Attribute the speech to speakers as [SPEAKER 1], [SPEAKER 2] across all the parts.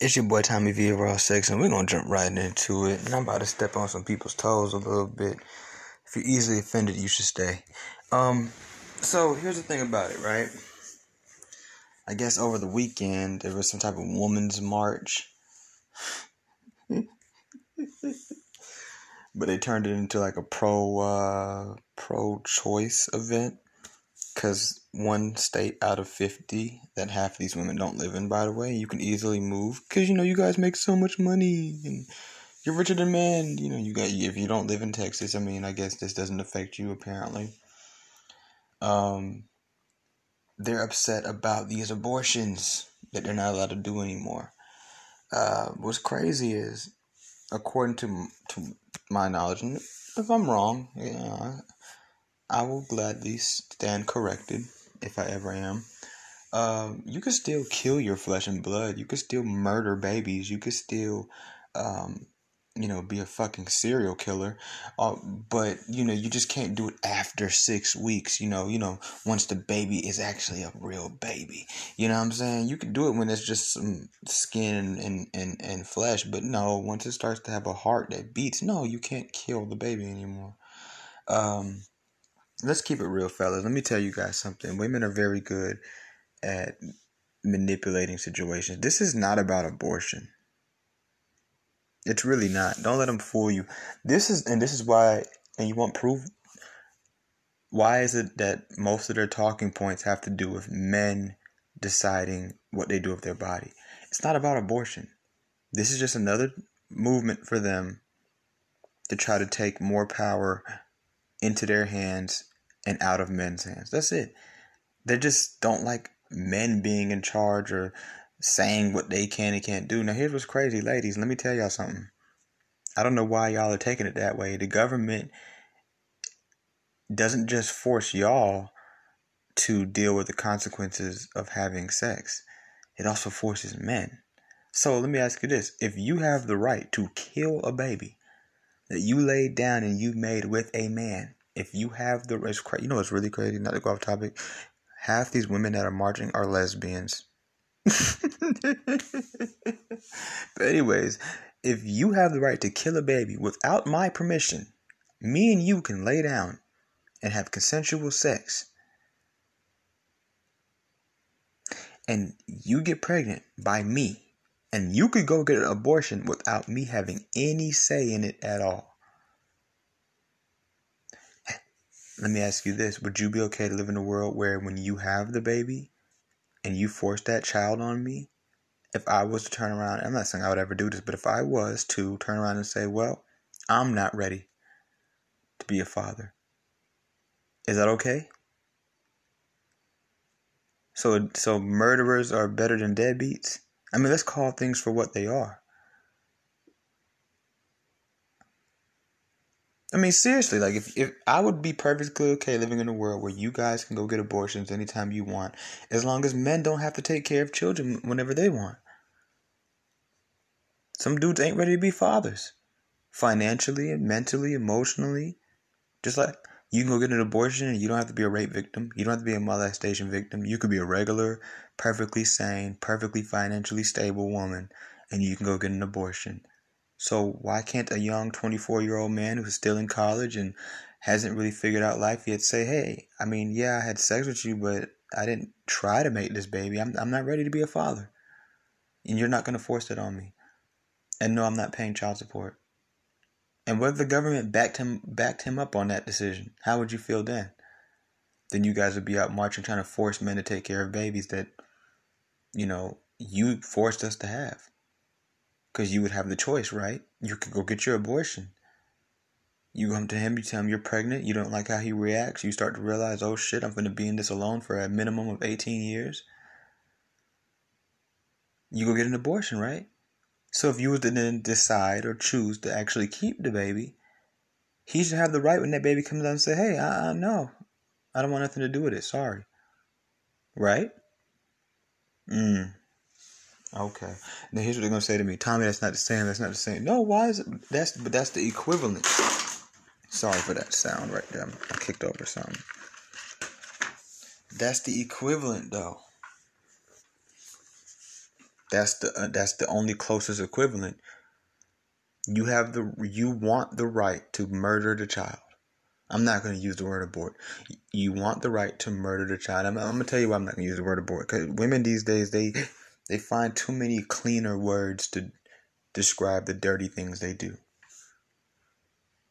[SPEAKER 1] It's your boy Tommy V Raw Sex, and we're gonna jump right into it. And I'm about to step on some people's toes a little bit. If you're easily offended, you should stay. Um, so here's the thing about it, right? I guess over the weekend there was some type of woman's march, but they turned it into like a pro uh, pro choice event because one state out of 50 that half these women don't live in by the way you can easily move because you know you guys make so much money and you're richer than men you know you got if you don't live in texas i mean i guess this doesn't affect you apparently. Um they're upset about these abortions that they're not allowed to do anymore. Uh what's crazy is according to to my knowledge and if i'm wrong know I will gladly stand corrected if I ever am. Um, you can still kill your flesh and blood. You can still murder babies. You can still, um, you know, be a fucking serial killer. Uh, but you know, you just can't do it after six weeks. You know, you know, once the baby is actually a real baby. You know what I'm saying? You can do it when it's just some skin and and and flesh. But no, once it starts to have a heart that beats, no, you can't kill the baby anymore. Um, let's keep it real, fellas. Let me tell you guys something. Women are very good at manipulating situations. This is not about abortion. It's really not. Don't let them fool you. This is, and this is why, and you want proof. Why is it that most of their talking points have to do with men deciding what they do with their body? It's not about abortion. This is just another movement for them to try to take more power into their hands and out of men's hands. That's it. They just don't like men being in charge or saying what they can and can't do. Now, here's what's crazy, ladies. Let me tell y'all something. I don't know why y'all are taking it that way. The government doesn't just force y'all to deal with the consequences of having sex, it also forces men. So let me ask you this if you have the right to kill a baby that you laid down and you made with a man, if you have the it's crazy, you know it's really crazy. Not to go off topic. Half these women that are marching are lesbians. but anyways, if you have the right to kill a baby without my permission, me and you can lay down and have consensual sex. And you get pregnant by me. And you could go get an abortion without me having any say in it at all. Let me ask you this Would you be okay to live in a world where when you have the baby and you force that child on me, if I was to turn around, I'm not saying I would ever do this, but if I was to turn around and say, well, I'm not ready to be a father, is that okay? So, so murderers are better than deadbeats? I mean, let's call things for what they are. I mean, seriously, like if, if I would be perfectly okay living in a world where you guys can go get abortions anytime you want, as long as men don't have to take care of children whenever they want. Some dudes ain't ready to be fathers, financially and mentally, emotionally. Just like you can go get an abortion and you don't have to be a rape victim. You don't have to be a molestation victim. You could be a regular, perfectly sane, perfectly financially stable woman and you can go get an abortion. So why can't a young 24 year old man who's still in college and hasn't really figured out life yet say, hey, I mean, yeah, I had sex with you, but I didn't try to make this baby. I'm, I'm not ready to be a father. And you're not going to force it on me. And no, I'm not paying child support. And what if the government backed him backed him up on that decision? How would you feel then? Then you guys would be out marching trying to force men to take care of babies that, you know, you forced us to have. Because you would have the choice, right? You could go get your abortion. You come to him, you tell him you're pregnant, you don't like how he reacts, you start to realize, oh shit, I'm going to be in this alone for a minimum of 18 years. You go get an abortion, right? So if you were to then decide or choose to actually keep the baby, he should have the right when that baby comes out and say, hey, I, I no, I don't want nothing to do with it. Sorry. Right? Mm. Okay. Now here's what they're gonna say to me, Tommy. That's not the same. That's not the same. No, why is it? That's but that's the equivalent. Sorry for that sound right there. I kicked over something. That's the equivalent, though. That's the uh, that's the only closest equivalent. You have the you want the right to murder the child. I'm not going to use the word abort. You want the right to murder the child. I'm, I'm going to tell you why I'm not going to use the word abort. Because women these days they they find too many cleaner words to describe the dirty things they do.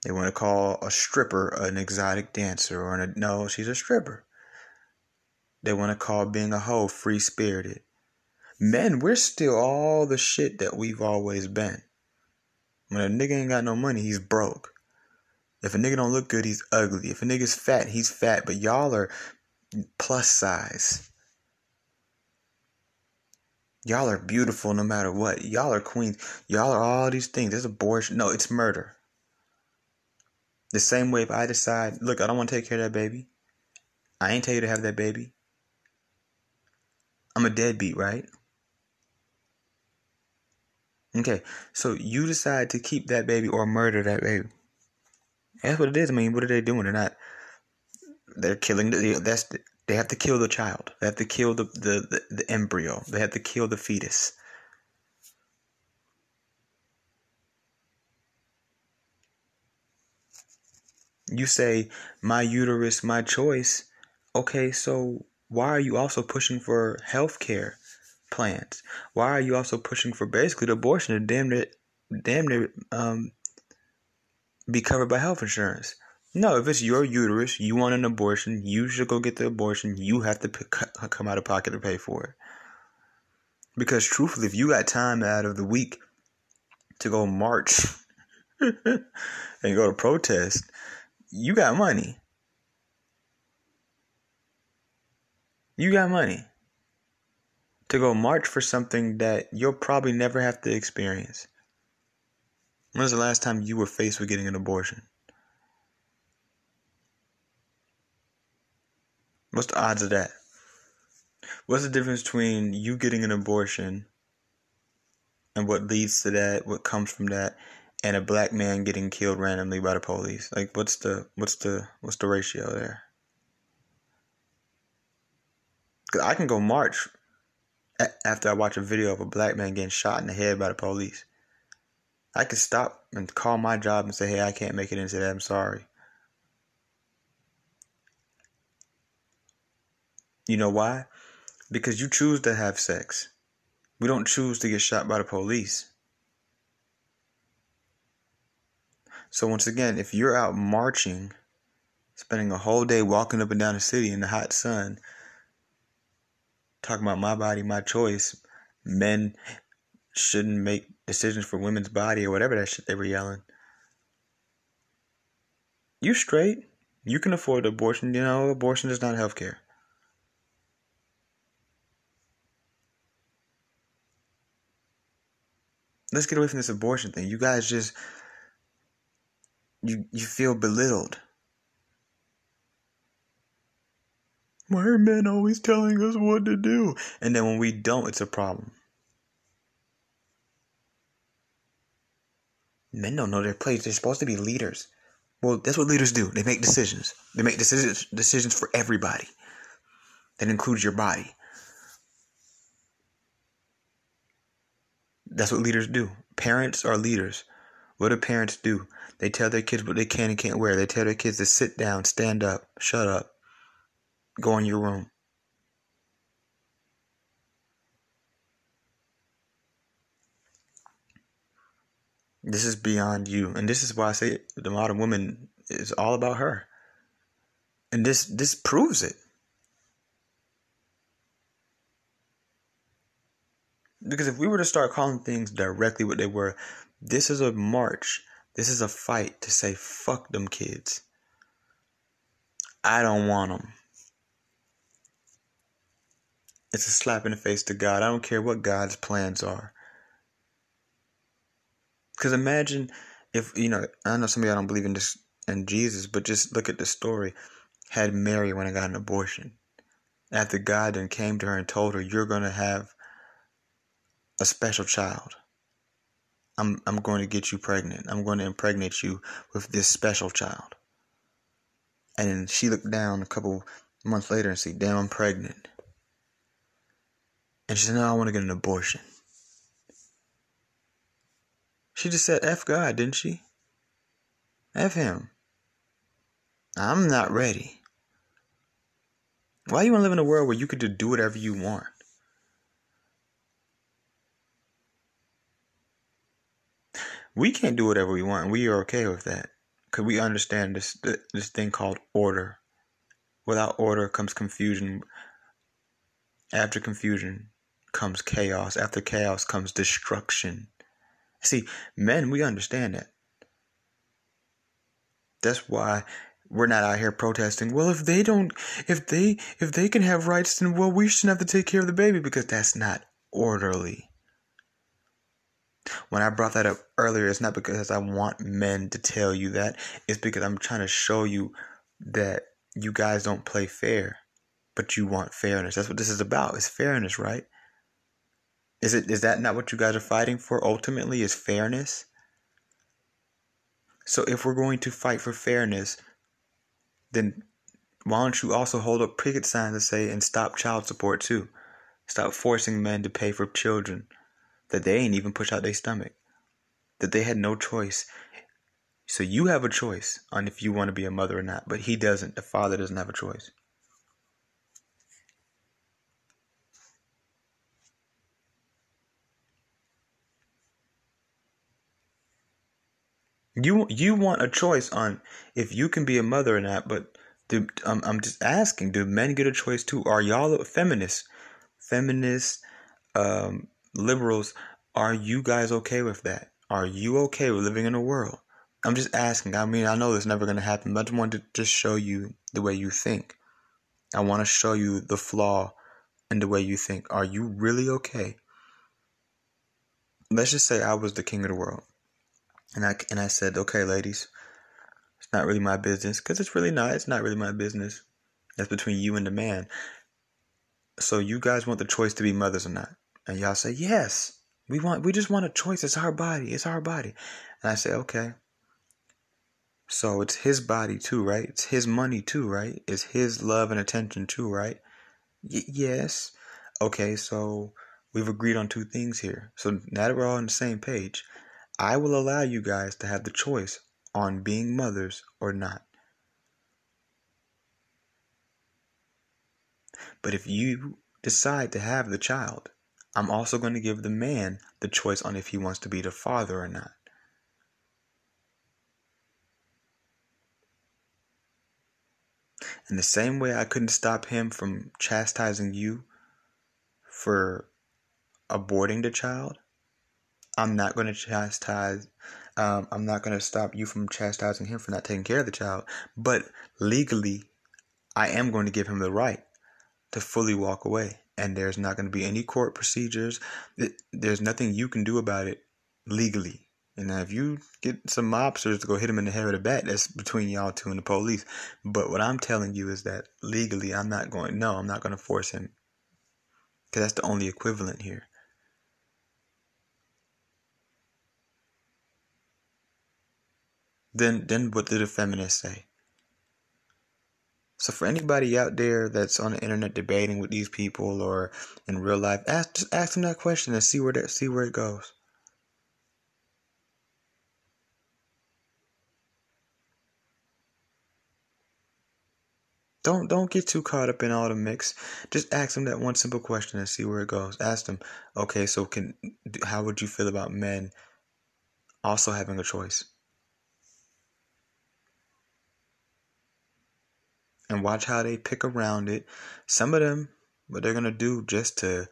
[SPEAKER 1] They want to call a stripper an exotic dancer or an, no, she's a stripper. They want to call being a hoe free spirited. Men, we're still all the shit that we've always been. When a nigga ain't got no money, he's broke. If a nigga don't look good, he's ugly. If a nigga's fat, he's fat. But y'all are plus size. Y'all are beautiful no matter what. Y'all are queens. Y'all are all these things. There's abortion. No, it's murder. The same way if I decide, look, I don't want to take care of that baby. I ain't tell you to have that baby. I'm a deadbeat, right? Okay, so you decide to keep that baby or murder that baby. That's what it is. I mean, what are they doing? They're not. They're killing the. That's they have to kill the child. They have to kill the, the, the, the embryo. They have to kill the fetus. You say, my uterus, my choice. Okay, so why are you also pushing for health care plans? Why are you also pushing for basically the abortion to damn near, damn near um, be covered by health insurance? No, if it's your uterus, you want an abortion, you should go get the abortion. You have to come out of pocket to pay for it. Because truthfully, if you got time out of the week to go march and go to protest, you got money. You got money to go march for something that you'll probably never have to experience. When was the last time you were faced with getting an abortion? What's the odds of that? What's the difference between you getting an abortion and what leads to that, what comes from that, and a black man getting killed randomly by the police? Like what's the what's the what's the ratio there? Cause I can go march after I watch a video of a black man getting shot in the head by the police. I could stop and call my job and say, hey, I can't make it into that. I'm sorry. You know why? Because you choose to have sex. We don't choose to get shot by the police. So, once again, if you're out marching, spending a whole day walking up and down the city in the hot sun, talking about my body, my choice. Men shouldn't make decisions for women's body or whatever that shit they were yelling. You straight. You can afford abortion. You know, abortion is not health Let's get away from this abortion thing. You guys just you you feel belittled. Why are men always telling us what to do? And then when we don't, it's a problem. Men don't know their place. They're supposed to be leaders. Well, that's what leaders do. They make decisions. They make decisions decisions for everybody. That includes your body. That's what leaders do. Parents are leaders. What do parents do? They tell their kids what they can and can't wear. They tell their kids to sit down, stand up, shut up. Go in your room. This is beyond you. And this is why I say the modern woman is all about her. And this this proves it. Because if we were to start calling things directly what they were, this is a march. This is a fight to say fuck them kids. I don't want them. It's a slap in the face to God. I don't care what God's plans are. Because imagine if, you know, I know some of y'all don't believe in this in Jesus, but just look at the story. Had Mary when I got an abortion. After God then came to her and told her, You're gonna have a special child. I'm I'm going to get you pregnant. I'm going to impregnate you with this special child. And she looked down a couple months later and said, Damn, I'm pregnant. And she said, No, I want to get an abortion. She just said F God, didn't she? F him. I'm not ready. Why you want to live in a world where you could just do whatever you want? We can't do whatever we want, we are okay with that. Because we understand this this thing called order. Without order comes confusion. After confusion comes chaos. After chaos comes destruction. See, men, we understand that. That's why we're not out here protesting. Well, if they don't, if they, if they can have rights, then well, we shouldn't have to take care of the baby because that's not orderly. When I brought that up earlier, it's not because I want men to tell you that. It's because I'm trying to show you that you guys don't play fair, but you want fairness. That's what this is about. It's fairness, right? Is it is that not what you guys are fighting for ultimately is fairness? So if we're going to fight for fairness, then why don't you also hold up picket signs that say and stop child support too? Stop forcing men to pay for children that they ain't even push out their stomach. That they had no choice. So you have a choice on if you want to be a mother or not, but he doesn't. The father doesn't have a choice. You you want a choice on if you can be a mother or not, but do, I'm I'm just asking, do men get a choice too? Are y'all feminists, feminists, um, liberals? Are you guys okay with that? Are you okay with living in a world? I'm just asking. I mean, I know it's never gonna happen, but I just want to just show you the way you think. I want to show you the flaw in the way you think. Are you really okay? Let's just say I was the king of the world. And I and I said, okay, ladies, it's not really my business because it's really not. It's not really my business. That's between you and the man. So you guys want the choice to be mothers or not? And y'all say yes. We want. We just want a choice. It's our body. It's our body. And I say, okay. So it's his body too, right? It's his money too, right? It's his love and attention too, right? Y- yes. Okay, so we've agreed on two things here. So now that we're all on the same page, I will allow you guys to have the choice on being mothers or not. But if you decide to have the child, I'm also going to give the man the choice on if he wants to be the father or not. In the same way I couldn't stop him from chastising you for aborting the child, I'm not going to chastise. Um, I'm not going to stop you from chastising him for not taking care of the child. But legally, I am going to give him the right to fully walk away. And there's not going to be any court procedures. There's nothing you can do about it legally. And if you get some mobsters to go hit him in the head with a bat, that's between y'all two and the police. But what I'm telling you is that legally, I'm not going. No, I'm not going to force him. Because that's the only equivalent here. then then what did the feminists say? So for anybody out there that's on the internet debating with these people or in real life, ask just ask them that question and see where that see where it goes. Don't don't get too caught up in all the mix. Just ask them that one simple question and see where it goes. Ask them, okay, so can how would you feel about men also having a choice? And watch how they pick around it. Some of them, what they're gonna do just to,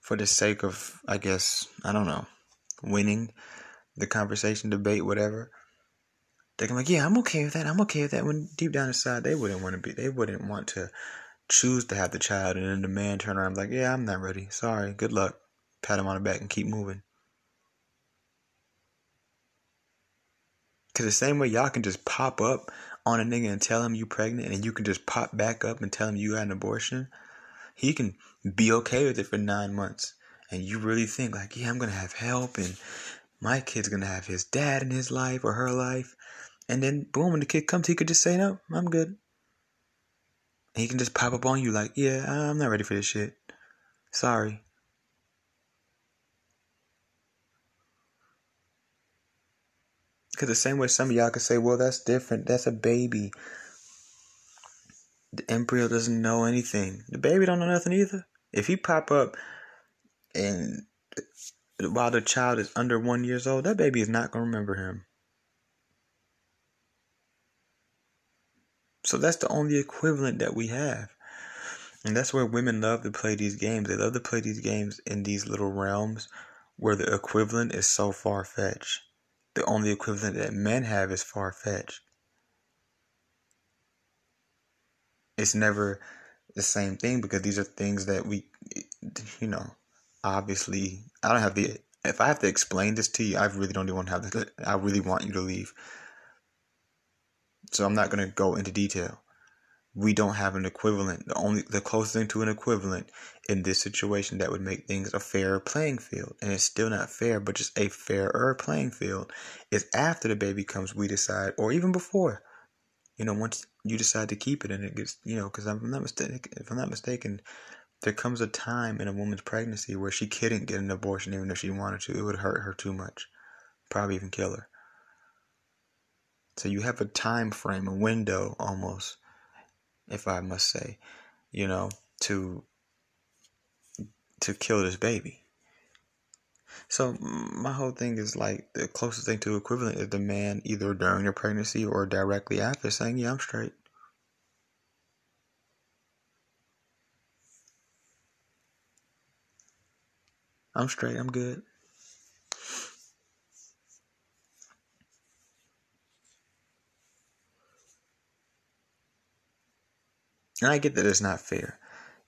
[SPEAKER 1] for the sake of, I guess, I don't know, winning the conversation, debate, whatever. They're gonna like, yeah, I'm okay with that. I'm okay with that. When deep down inside, they wouldn't want to be. They wouldn't want to choose to have the child, and then the man turn around like, yeah, I'm not ready. Sorry. Good luck. Pat him on the back and keep moving. Cause the same way y'all can just pop up on a nigga and tell him you pregnant and you can just pop back up and tell him you had an abortion, he can be okay with it for nine months. And you really think like, yeah, I'm gonna have help and my kid's gonna have his dad in his life or her life. And then boom, when the kid comes, he could just say, No, I'm good. And he can just pop up on you like, Yeah, I'm not ready for this shit. Sorry. Because the same way some of y'all could say, well, that's different. That's a baby. The embryo doesn't know anything. The baby don't know nothing either. If he pop up and while the child is under one years old, that baby is not going to remember him. So that's the only equivalent that we have. And that's where women love to play these games. They love to play these games in these little realms where the equivalent is so far fetched. The only equivalent that men have is far fetched. It's never the same thing because these are things that we, you know, obviously, I don't have the. If I have to explain this to you, I really don't even want to have this. I really want you to leave. So I'm not going to go into detail. We don't have an equivalent. The only the closest thing to an equivalent in this situation that would make things a fairer playing field, and it's still not fair, but just a fairer playing field, is after the baby comes, we decide, or even before, you know, once you decide to keep it, and it gets, you know, because I'm not mistaken, if I'm not mistaken, there comes a time in a woman's pregnancy where she couldn't get an abortion even if she wanted to. It would hurt her too much, probably even kill her. So you have a time frame, a window almost, if I must say, you know, to to kill this baby. So my whole thing is like the closest thing to equivalent is the man either during your pregnancy or directly after saying, "Yeah, I'm straight." I'm straight. I'm good. And I get that it's not fair.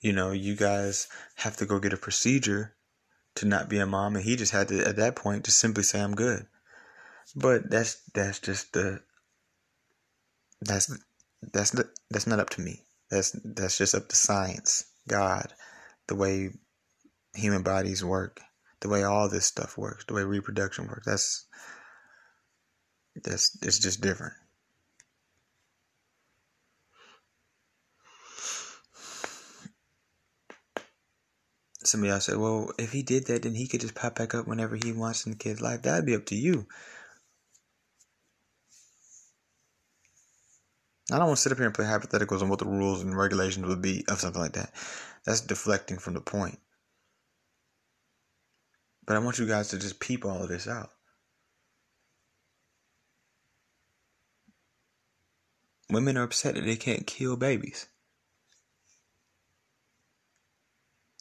[SPEAKER 1] You know, you guys have to go get a procedure to not be a mom, and he just had to, at that point, just simply say, "I'm good." But that's that's just the that's that's the, that's not up to me. That's that's just up to science, God, the way human bodies work, the way all this stuff works, the way reproduction works. That's that's it's just different. Some else say, well, if he did that, then he could just pop back up whenever he wants in the kid's life. That'd be up to you. I don't want to sit up here and play hypotheticals on what the rules and regulations would be of something like that. That's deflecting from the point. But I want you guys to just peep all of this out. Women are upset that they can't kill babies.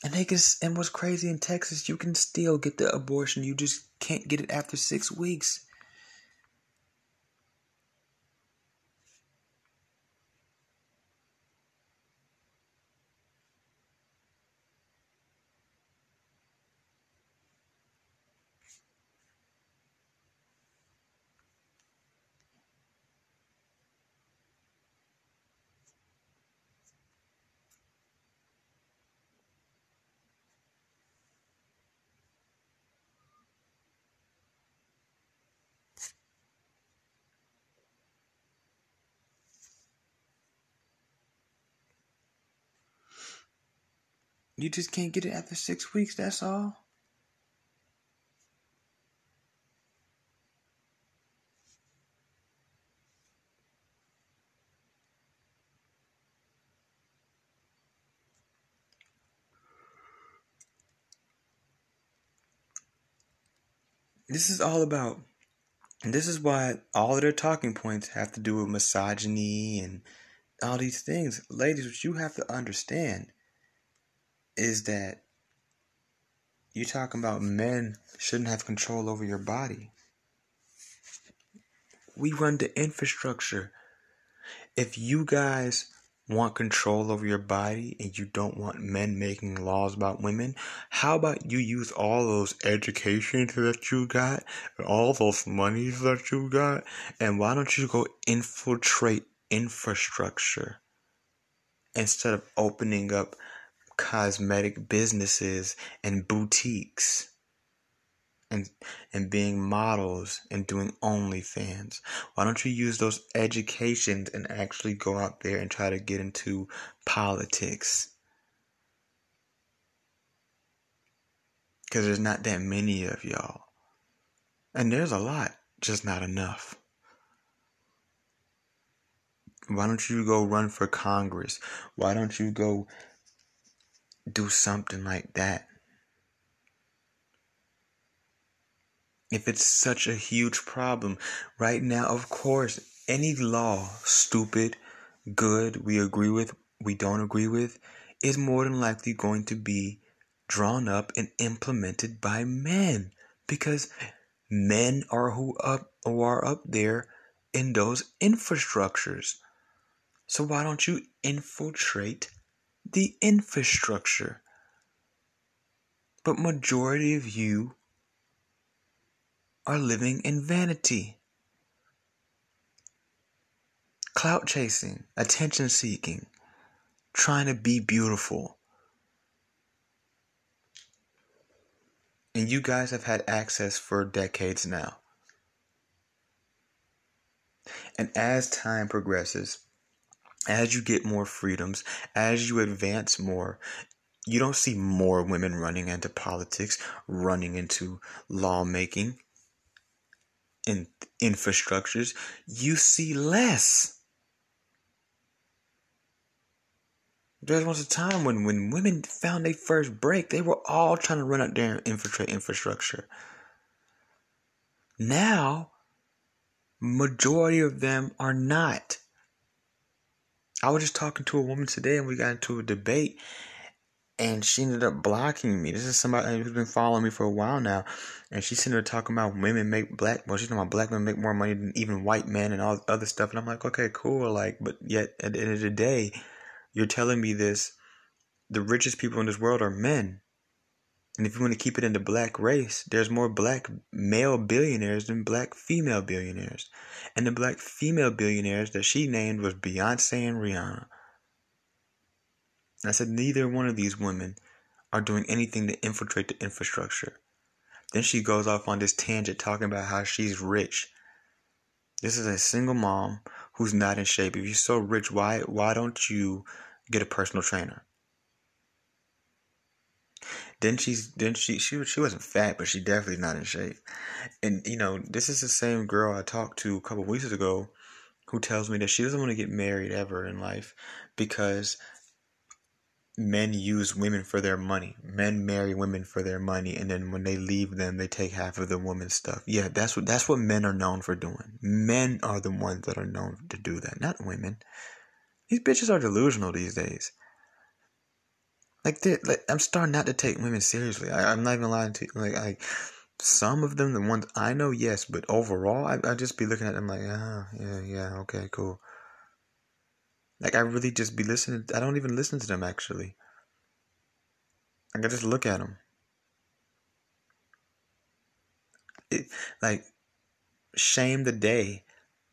[SPEAKER 1] And they can, and what's crazy in Texas, you can still get the abortion. You just can't get it after six weeks. You just can't get it after six weeks, that's all. This is all about, and this is why all of their talking points have to do with misogyny and all these things. Ladies, what you have to understand is that you're talking about men shouldn't have control over your body. We run the infrastructure. If you guys want control over your body and you don't want men making laws about women, how about you use all those educations that you got, all those monies that you got, and why don't you go infiltrate infrastructure instead of opening up cosmetic businesses and boutiques and and being models and doing OnlyFans? Why don't you use those educations and actually go out there and try to get into politics? Because there's not that many of y'all. And there's a lot. just not enough. Why don't you go run for Congress? Why don't you go do something like that? If it's such a huge problem right now, of course, any law, stupid, good, we agree with, we don't agree with, is more than likely going to be drawn up and implemented by men because men are who up who are up there in those infrastructures. So why don't you infiltrate the infrastructure? But majority of you are living in vanity. Clout chasing, attention seeking, trying to be beautiful. And you guys have had access for decades now. And as time progresses, as you get more freedoms, as you advance more, you don't see more women running into politics, running into lawmaking in infrastructures. You see less. There was a time when, when women found their first break, they were all trying to run out there and infiltrate infrastructure. Now, majority of them are not. I was just talking to a woman today and we got into a debate and she ended up blocking me. This is somebody who's been following me for a while now. And she's sitting there talking about women make black well, she's talking about black men make more money than even white men and all other stuff. And I'm like, okay, cool, like, but yet at the end of the day, you're telling me this the richest people in this world are men. And if you want to keep it in the black race, there's more black male billionaires than black female billionaires. And the black female billionaires that she named was Beyonce and Rihanna. And I said, neither one of these women are doing anything to infiltrate the infrastructure. Then she goes off on this tangent talking about how she's rich. This is a single mom who's not in shape. If you're so rich, why why don't you get a personal trainer? Then she's then she she she wasn't fat, but she definitely not in shape. And you know, this is the same girl I talked to a couple weeks ago, who tells me that she doesn't want to get married ever in life because men use women for their money. Men marry women for their money, and then when they leave them, they take half of the woman's stuff. Yeah, that's what that's what men are known for doing. Men are the ones that are known to do that, not women. These bitches are delusional these days. Like, like I'm starting not to take women seriously. I, am not even lying to you. Like, like some of them, the ones I know, yes, but overall, I I just be looking at them like, ah, yeah, yeah, okay, cool. Like I really just be listening. I don't even listen to them actually. Like I just look at them. It, like shame the day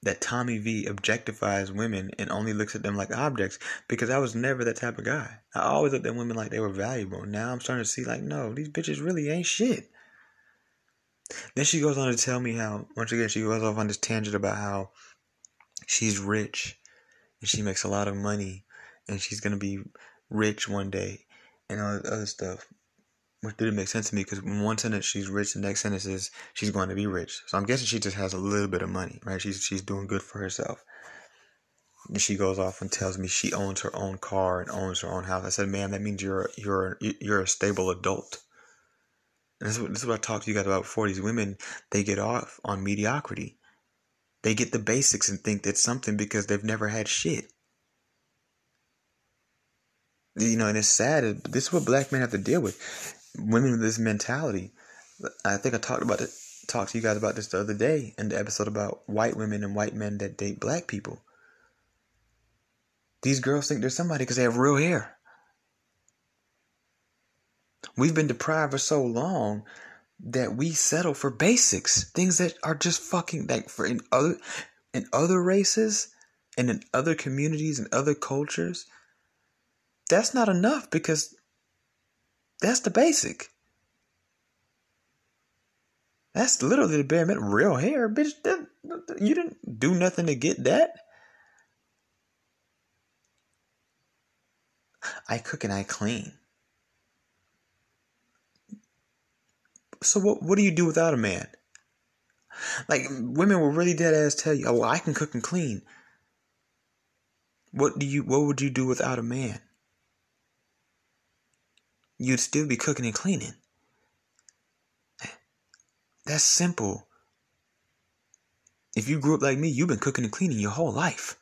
[SPEAKER 1] that Tommy V objectifies women and only looks at them like objects because I was never that type of guy. I always looked at women like they were valuable. Now I'm starting to see like, no, these bitches really ain't shit. Then she goes on to tell me how, once again, she goes off on this tangent about how she's rich and she makes a lot of money and she's gonna be rich one day and all this other stuff which didn't make sense to me because one sentence she's rich, the next sentence is she's going to be rich. So I'm guessing she just has a little bit of money, right? She's she's doing good for herself. And she goes off and tells me she owns her own car and owns her own house. I said, "Ma'am, that means you're you're you're a stable adult." And this is what, this is what I talked to you guys about before. These women they get off on mediocrity. They get the basics and think that's something because they've never had shit. You know, and it's sad. This is what black men have to deal with. Women with this mentality. I think I talked about it, talked to you guys about this the other day in the episode about white women and white men that date black people. These girls think they're somebody because they have real hair. We've been deprived for so long that we settle for basics, things that are just fucking like for in other in other races and in other communities and other cultures. That's not enough because that's the basic. That's literally the bare minimum. Real hair, bitch. That, you didn't do nothing to get that. I cook and I clean. So what what do you do without a man? Like women will really dead ass tell you, "Oh, I can cook and clean." What do you? What would you do without a man? You'd still be cooking and cleaning. That's simple. If you grew up like me, you've been cooking and cleaning your whole life.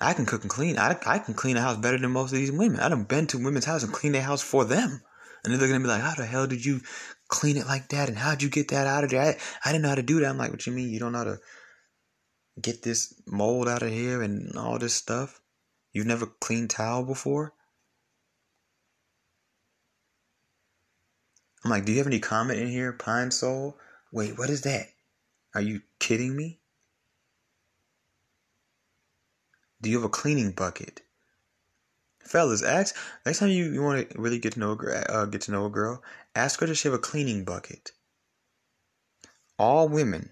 [SPEAKER 1] I can cook and clean. I, I can clean a house better than most of these women. I done been to women's house and cleaned their house for them. And they're gonna be like, how the hell did you clean it like that? And how'd you get that out of there? I, I didn't know how to do that. I'm like, what you mean? You don't know how to get this mold out of here and all this stuff? You've never cleaned towel before? I'm like, do you have any Comet in here, Pine Sol? Wait, what is that? Are you kidding me? Do you have a cleaning bucket? Fellas, ask next time you, you want to really get to know a, uh, get to know a girl, ask her to have a cleaning bucket. All women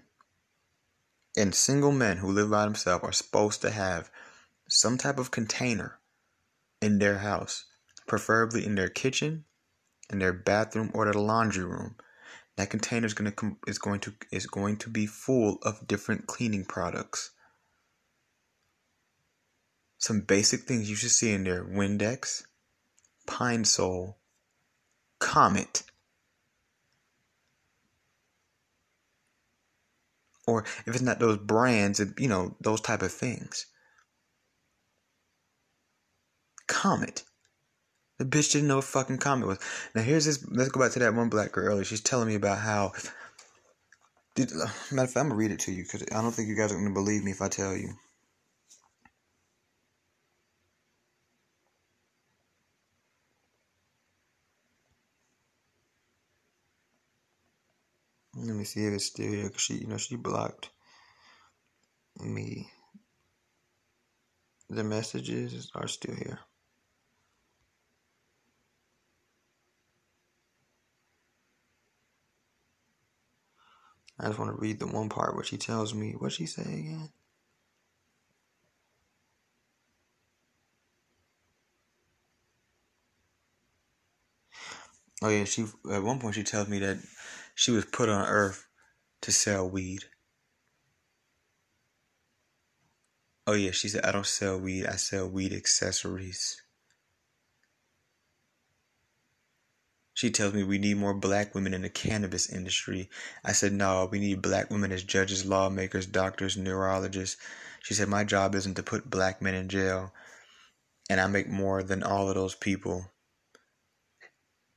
[SPEAKER 1] and single men who live by themselves are supposed to have some type of container in their house, preferably in their kitchen, in their bathroom, or their laundry room. That container is going to is going to is going to be full of different cleaning products. Some basic things you should see in there Windex, Pine Sol, Comet. Or if it's not those brands, you know, those type of things. Comet. The bitch didn't know what fucking Comet was. Now here's this. Let's go back to that one black girl earlier. She's telling me about how. Did, uh, matter of fact, I'm gonna read it to you because I don't think you guys are gonna believe me if I tell you. Let me see if it's still here. Cause she, you know, she blocked me. The messages are still here. I just want to read the one part where she tells me what she say again. Oh yeah, she at one point she tells me that she was put on earth to sell weed. Oh yeah, she said I don't sell weed, I sell weed accessories. She tells me we need more black women in the cannabis industry. I said, no, we need black women as judges, lawmakers, doctors, neurologists. She said, my job isn't to put black men in jail, and I make more than all of those people.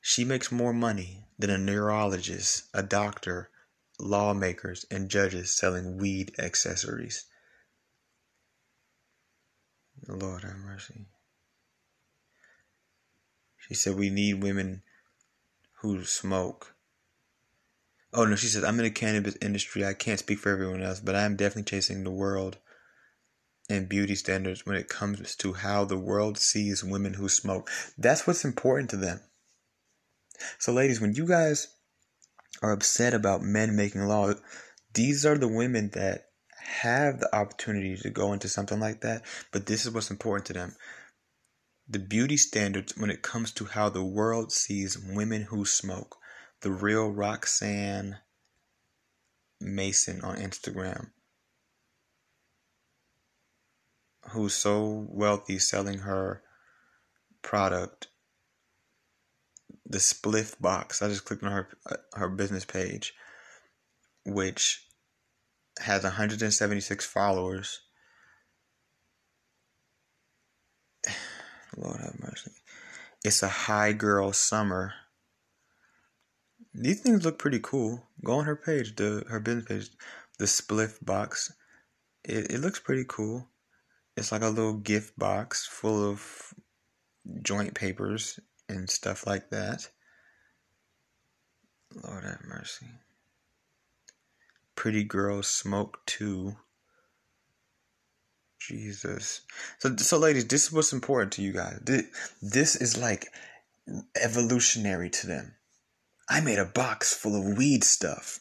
[SPEAKER 1] She makes more money than a neurologist, a doctor, lawmakers, and judges selling weed accessories. Lord have mercy. She said, We need women who smoke. Oh no, she says I'm in the cannabis industry. I can't speak for everyone else, but I am definitely chasing the world and beauty standards when it comes to how the world sees women who smoke. That's what's important to them. So, ladies, when you guys are upset about men making law, these are the women that have the opportunity to go into something like that, but this is what's important to them. The beauty standards when it comes to how the world sees women who smoke. The real Roxanne Mason on Instagram, who's so wealthy selling her product the spliff box. I just clicked on her uh, her business page, which has 176 followers. Lord have mercy. It's a high girl summer. These things look pretty cool. Go on her page, the her business page, the spliff box. It it looks pretty cool. It's like a little gift box full of joint papers and stuff like that. Lord have mercy. Pretty girls smoke too. Jesus. So, so ladies, this is what's important to you guys. This, is like evolutionary to them. I made a box full of weed stuff.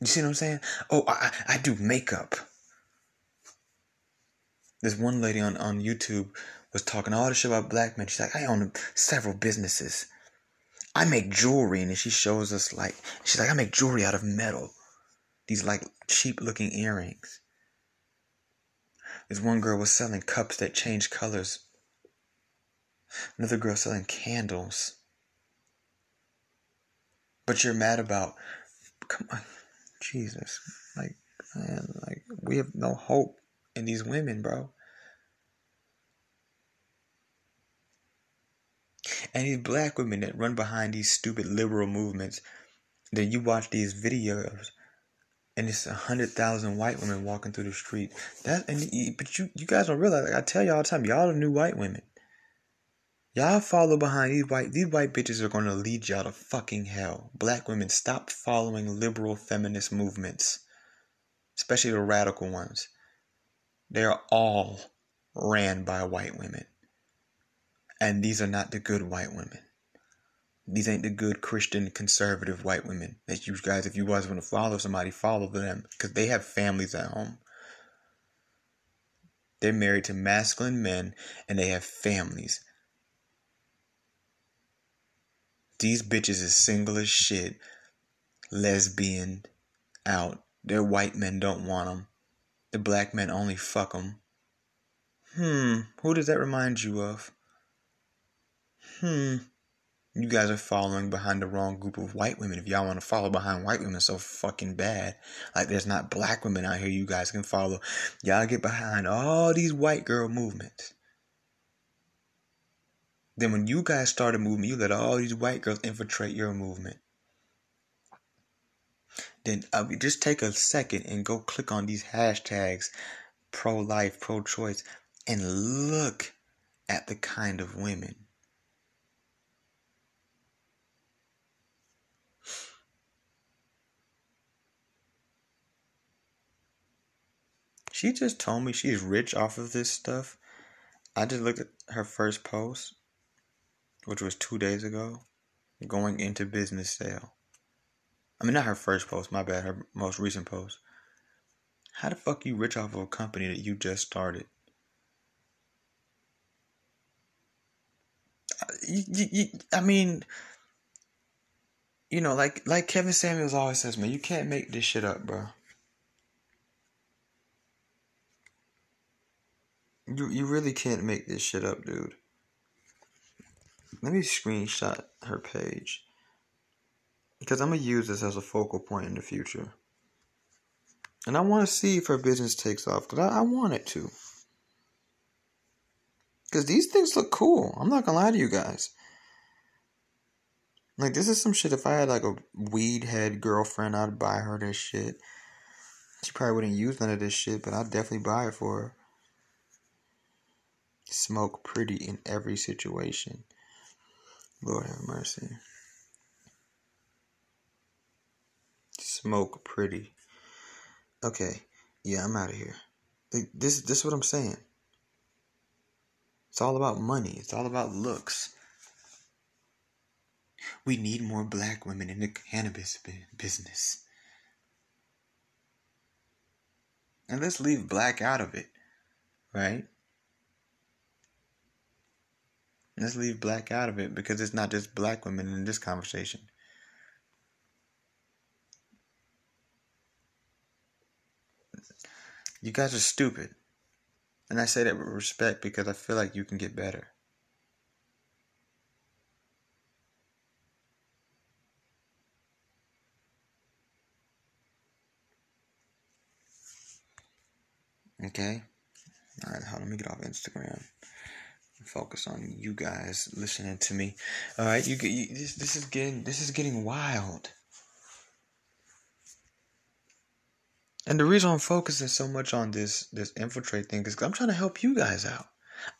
[SPEAKER 1] You see what I'm saying? Oh, I, I do makeup. this one lady on, on YouTube was talking all this shit about black men. She's like, I own several businesses. I make jewelry, and she shows us like she's like, I make jewelry out of metal. These like cheap looking earrings. This one girl was selling cups that change colors. Another girl selling candles. But you're mad about come on Jesus. Like man, like we have no hope in these women, bro. And these black women that run behind these stupid liberal movements, then you watch these videos and it's a hundred thousand white women walking through the street. That and but you you guys don't realize. Like I tell y'all all the time, y'all are new white women. Y'all follow behind these white these white bitches are gonna lead y'all to fucking hell. Black women, stop following liberal feminist movements, especially the radical ones. They are all ran by white women. And these are not the good white women. These ain't the good Christian conservative white women that you guys, if you guys want to follow somebody, follow them because they have families at home. They're married to masculine men and they have families. These bitches is single as shit, lesbian, out. Their white men don't want them. The black men only fuck them. Hmm, who does that remind you of? Hmm. You guys are following behind the wrong group of white women. If y'all want to follow behind white women so fucking bad, like there's not black women out here you guys can follow. Y'all get behind all these white girl movements. Then when you guys start a movement, you let all these white girls infiltrate your movement. Then uh, just take a second and go click on these hashtags pro life, pro choice, and look at the kind of women She just told me she's rich off of this stuff. I just looked at her first post, which was two days ago, going into business sale. I mean, not her first post, my bad, her most recent post. How the fuck you rich off of a company that you just started? Uh, you, you, you, I mean, you know, like like Kevin Samuels always says, man, you can't make this shit up, bro. You you really can't make this shit up, dude. Let me screenshot her page. Because I'm going to use this as a focal point in the future. And I want to see if her business takes off. Because I, I want it to. Because these things look cool. I'm not going to lie to you guys. Like, this is some shit. If I had, like, a weed head girlfriend, I'd buy her this shit. She probably wouldn't use none of this shit, but I'd definitely buy it for her. Smoke pretty in every situation. Lord have mercy. Smoke pretty. Okay, yeah, I'm out of here. This, this is what I'm saying. It's all about money. It's all about looks. We need more black women in the cannabis business. And let's leave black out of it, right? Let's leave black out of it because it's not just black women in this conversation. You guys are stupid. And I say that with respect because I feel like you can get better. Okay? Alright, hold on, let me get off Instagram focus on you guys listening to me. All right, you, you this this is getting this is getting wild. And the reason I'm focusing so much on this this infiltrate thing is because I'm trying to help you guys out.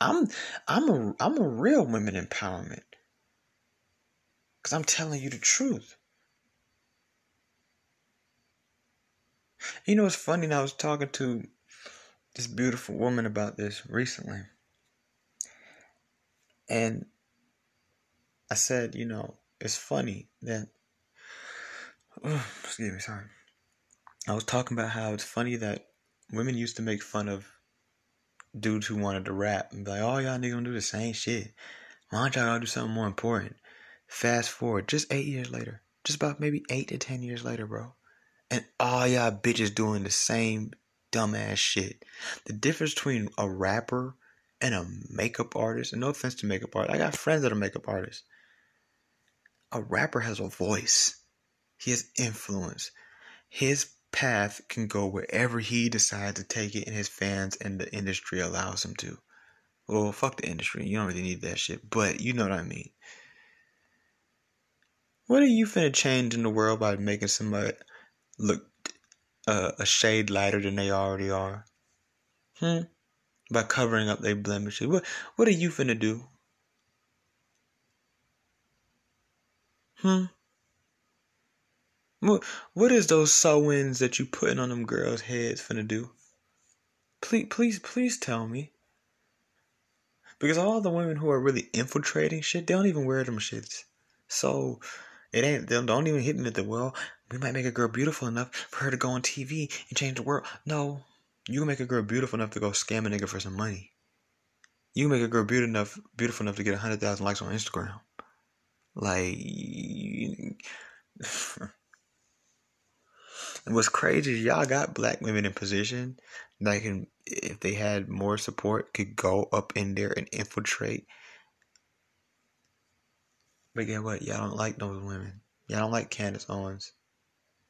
[SPEAKER 1] I'm I'm a I'm a real women empowerment. Cause I'm telling you the truth. You know, it's funny. I was talking to this beautiful woman about this recently. And I said, you know, it's funny that, oh, excuse me, sorry. I was talking about how it's funny that women used to make fun of dudes who wanted to rap and be like, "Oh, y'all niggas gonna do the same shit. Why don't y'all do something more important?" Fast forward, just eight years later, just about maybe eight to ten years later, bro, and all y'all bitches doing the same dumbass shit. The difference between a rapper and a makeup artist, and no offense to makeup artists, I got friends that are makeup artists. A rapper has a voice. He has influence. His path can go wherever he decides to take it, and his fans and the industry allows him to. Well, fuck the industry. You don't really need that shit, but you know what I mean. What are you finna change in the world by making somebody look uh, a shade lighter than they already are? Hmm? By covering up their blemishes. What what are you finna do? Hmm? What what is those sew-ins that you putting on them girls' heads finna do? Please please please tell me. Because all the women who are really infiltrating shit, they don't even wear them shits. So it ain't they don't even hit me with the well, we might make a girl beautiful enough for her to go on TV and change the world. No. You can make a girl beautiful enough to go scam a nigga for some money. You can make a girl beautiful enough beautiful enough to get hundred thousand likes on Instagram. Like what's crazy is y'all got black women in position that can, if they had more support, could go up in there and infiltrate. But guess what? Y'all don't like those women. Y'all don't like Candace Owens.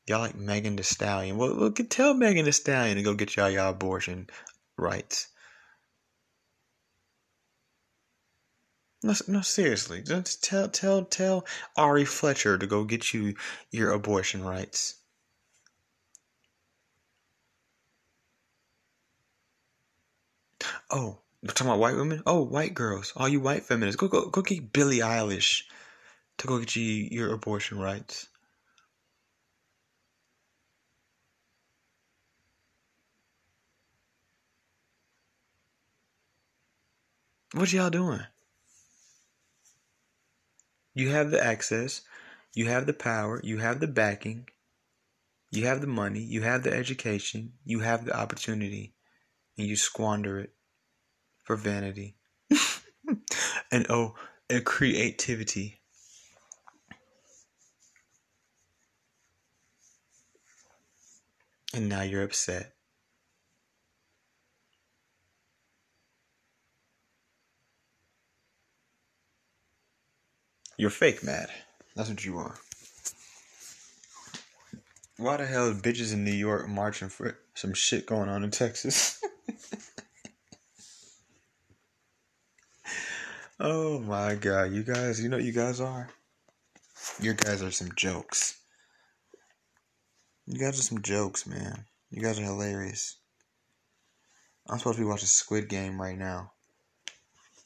[SPEAKER 1] Y'all like Megan Thee Stallion. Well, well tell Megan Thee Stallion to go get y'all y'all abortion rights. No, no, seriously. Just tell, tell, tell Ari Fletcher to go get you your abortion rights. Oh, we're talking about white women? Oh, white girls. All you white feminists. Go go go get Billie Eilish to go get you your abortion rights. What y'all doing? You have the access, you have the power, you have the backing, you have the money, you have the education, you have the opportunity, and you squander it for vanity. and oh, and creativity. And now you're upset. You're fake mad. That's what you are. Why the hell bitches in New York marching for some shit going on in Texas? Oh my god, you guys, you know you guys are? You guys are some jokes. You guys are some jokes, man. You guys are hilarious. I'm supposed to be watching Squid Game right now.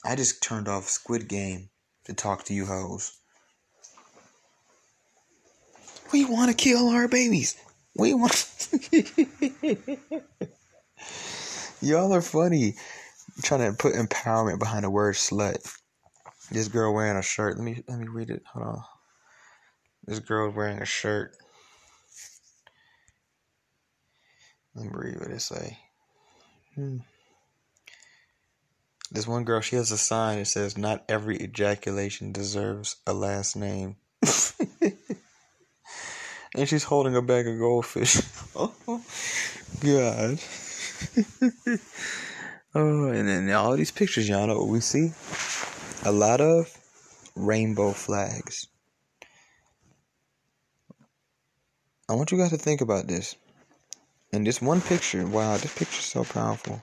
[SPEAKER 1] I just turned off Squid Game to talk to you hoes. We want to kill our babies. We want. Y'all are funny. I'm trying to put empowerment behind the word slut. This girl wearing a shirt. Let me let me read it. Hold on. This girl wearing a shirt. Let me read what it say. Hmm. This one girl, she has a sign that says, "Not every ejaculation deserves a last name." and she's holding a bag of goldfish. oh, God. oh, and then all these pictures, y'all know what we see a lot of rainbow flags. I want you guys to think about this. And this one picture, wow, this picture's so powerful.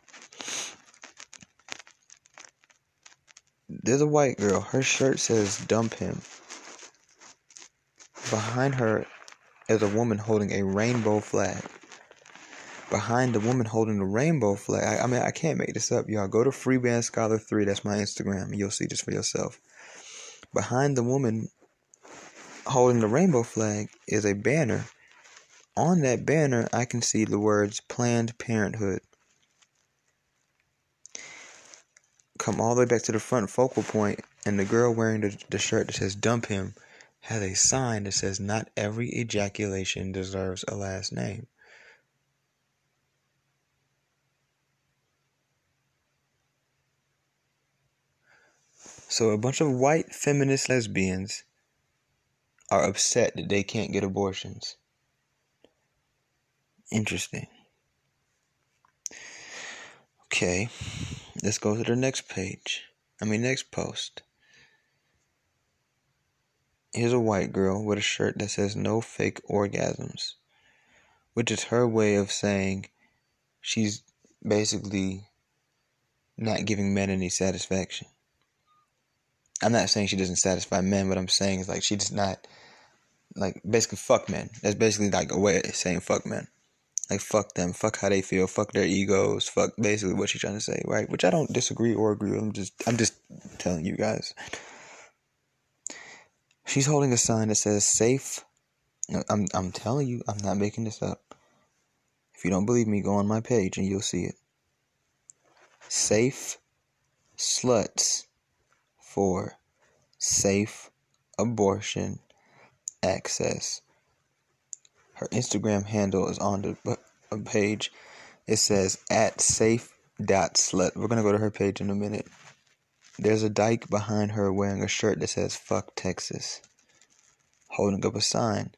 [SPEAKER 1] There's a white girl. Her shirt says dump him. Behind her is a woman holding a rainbow flag behind the woman holding the rainbow flag. I, I, mean, I can't make this up, y'all. Go to Freeband Scholar 3, that's my Instagram, and you'll see this for yourself. Behind the woman holding the rainbow flag is a banner. On that banner, I can see the words Planned Parenthood. Come all the way back to the front focal point, and the girl wearing the, the shirt that says Dump Him has a sign that says Not every ejaculation deserves a last name. So a bunch of white feminist lesbians are upset that they can't get abortions. Interesting. Okay, let's go to the next page. I mean, next post. Here's a white girl with a shirt that says no fake orgasms, which is her way of saying she's basically not giving men any satisfaction. I'm not saying she doesn't satisfy men, what I'm saying is like she she's not like basically fuck men. That's basically like a way of saying fuck men. Like fuck them, fuck how they feel, fuck their egos, fuck basically what she's trying to say, right? Which I don't disagree or agree with. I'm just I'm just telling you guys. She's holding a sign that says safe. I'm I'm telling you, I'm not making this up. If you don't believe me, go on my page and you'll see it. Safe sluts for safe abortion access. Her Instagram handle is on the uh, page. It says at safe dot slut. We're gonna go to her page in a minute. There's a dyke behind her wearing a shirt that says fuck Texas. Holding up a sign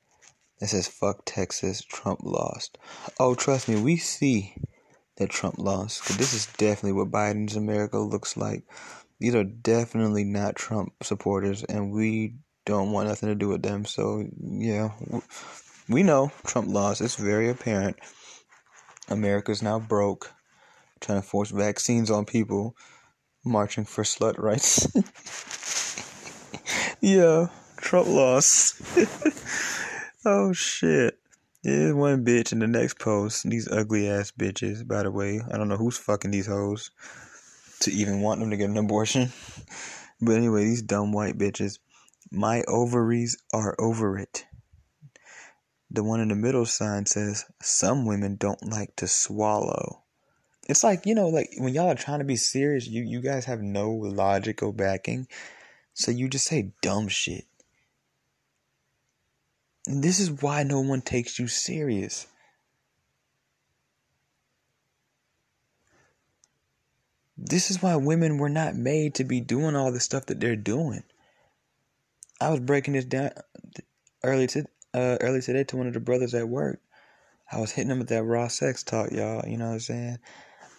[SPEAKER 1] that says fuck Texas, Trump lost. Oh, trust me, we see that Trump lost. Cause this is definitely what Biden's America looks like. These are definitely not Trump supporters, and we don't want nothing to do with them. So, yeah, we know Trump lost. It's very apparent. America's now broke, trying to force vaccines on people, marching for slut rights. yeah, Trump lost. oh, shit. There's one bitch in the next post. These ugly ass bitches, by the way. I don't know who's fucking these hoes to even want them to get an abortion. But anyway, these dumb white bitches. My ovaries are over it. The one in the middle sign says, Some women don't like to swallow. It's like, you know, like when y'all are trying to be serious, you, you guys have no logical backing. So you just say dumb shit. This is why no one takes you serious. This is why women were not made to be doing all the stuff that they're doing. I was breaking this down early to uh, early today to one of the brothers at work. I was hitting him with that raw sex talk, y'all. You know what I'm saying?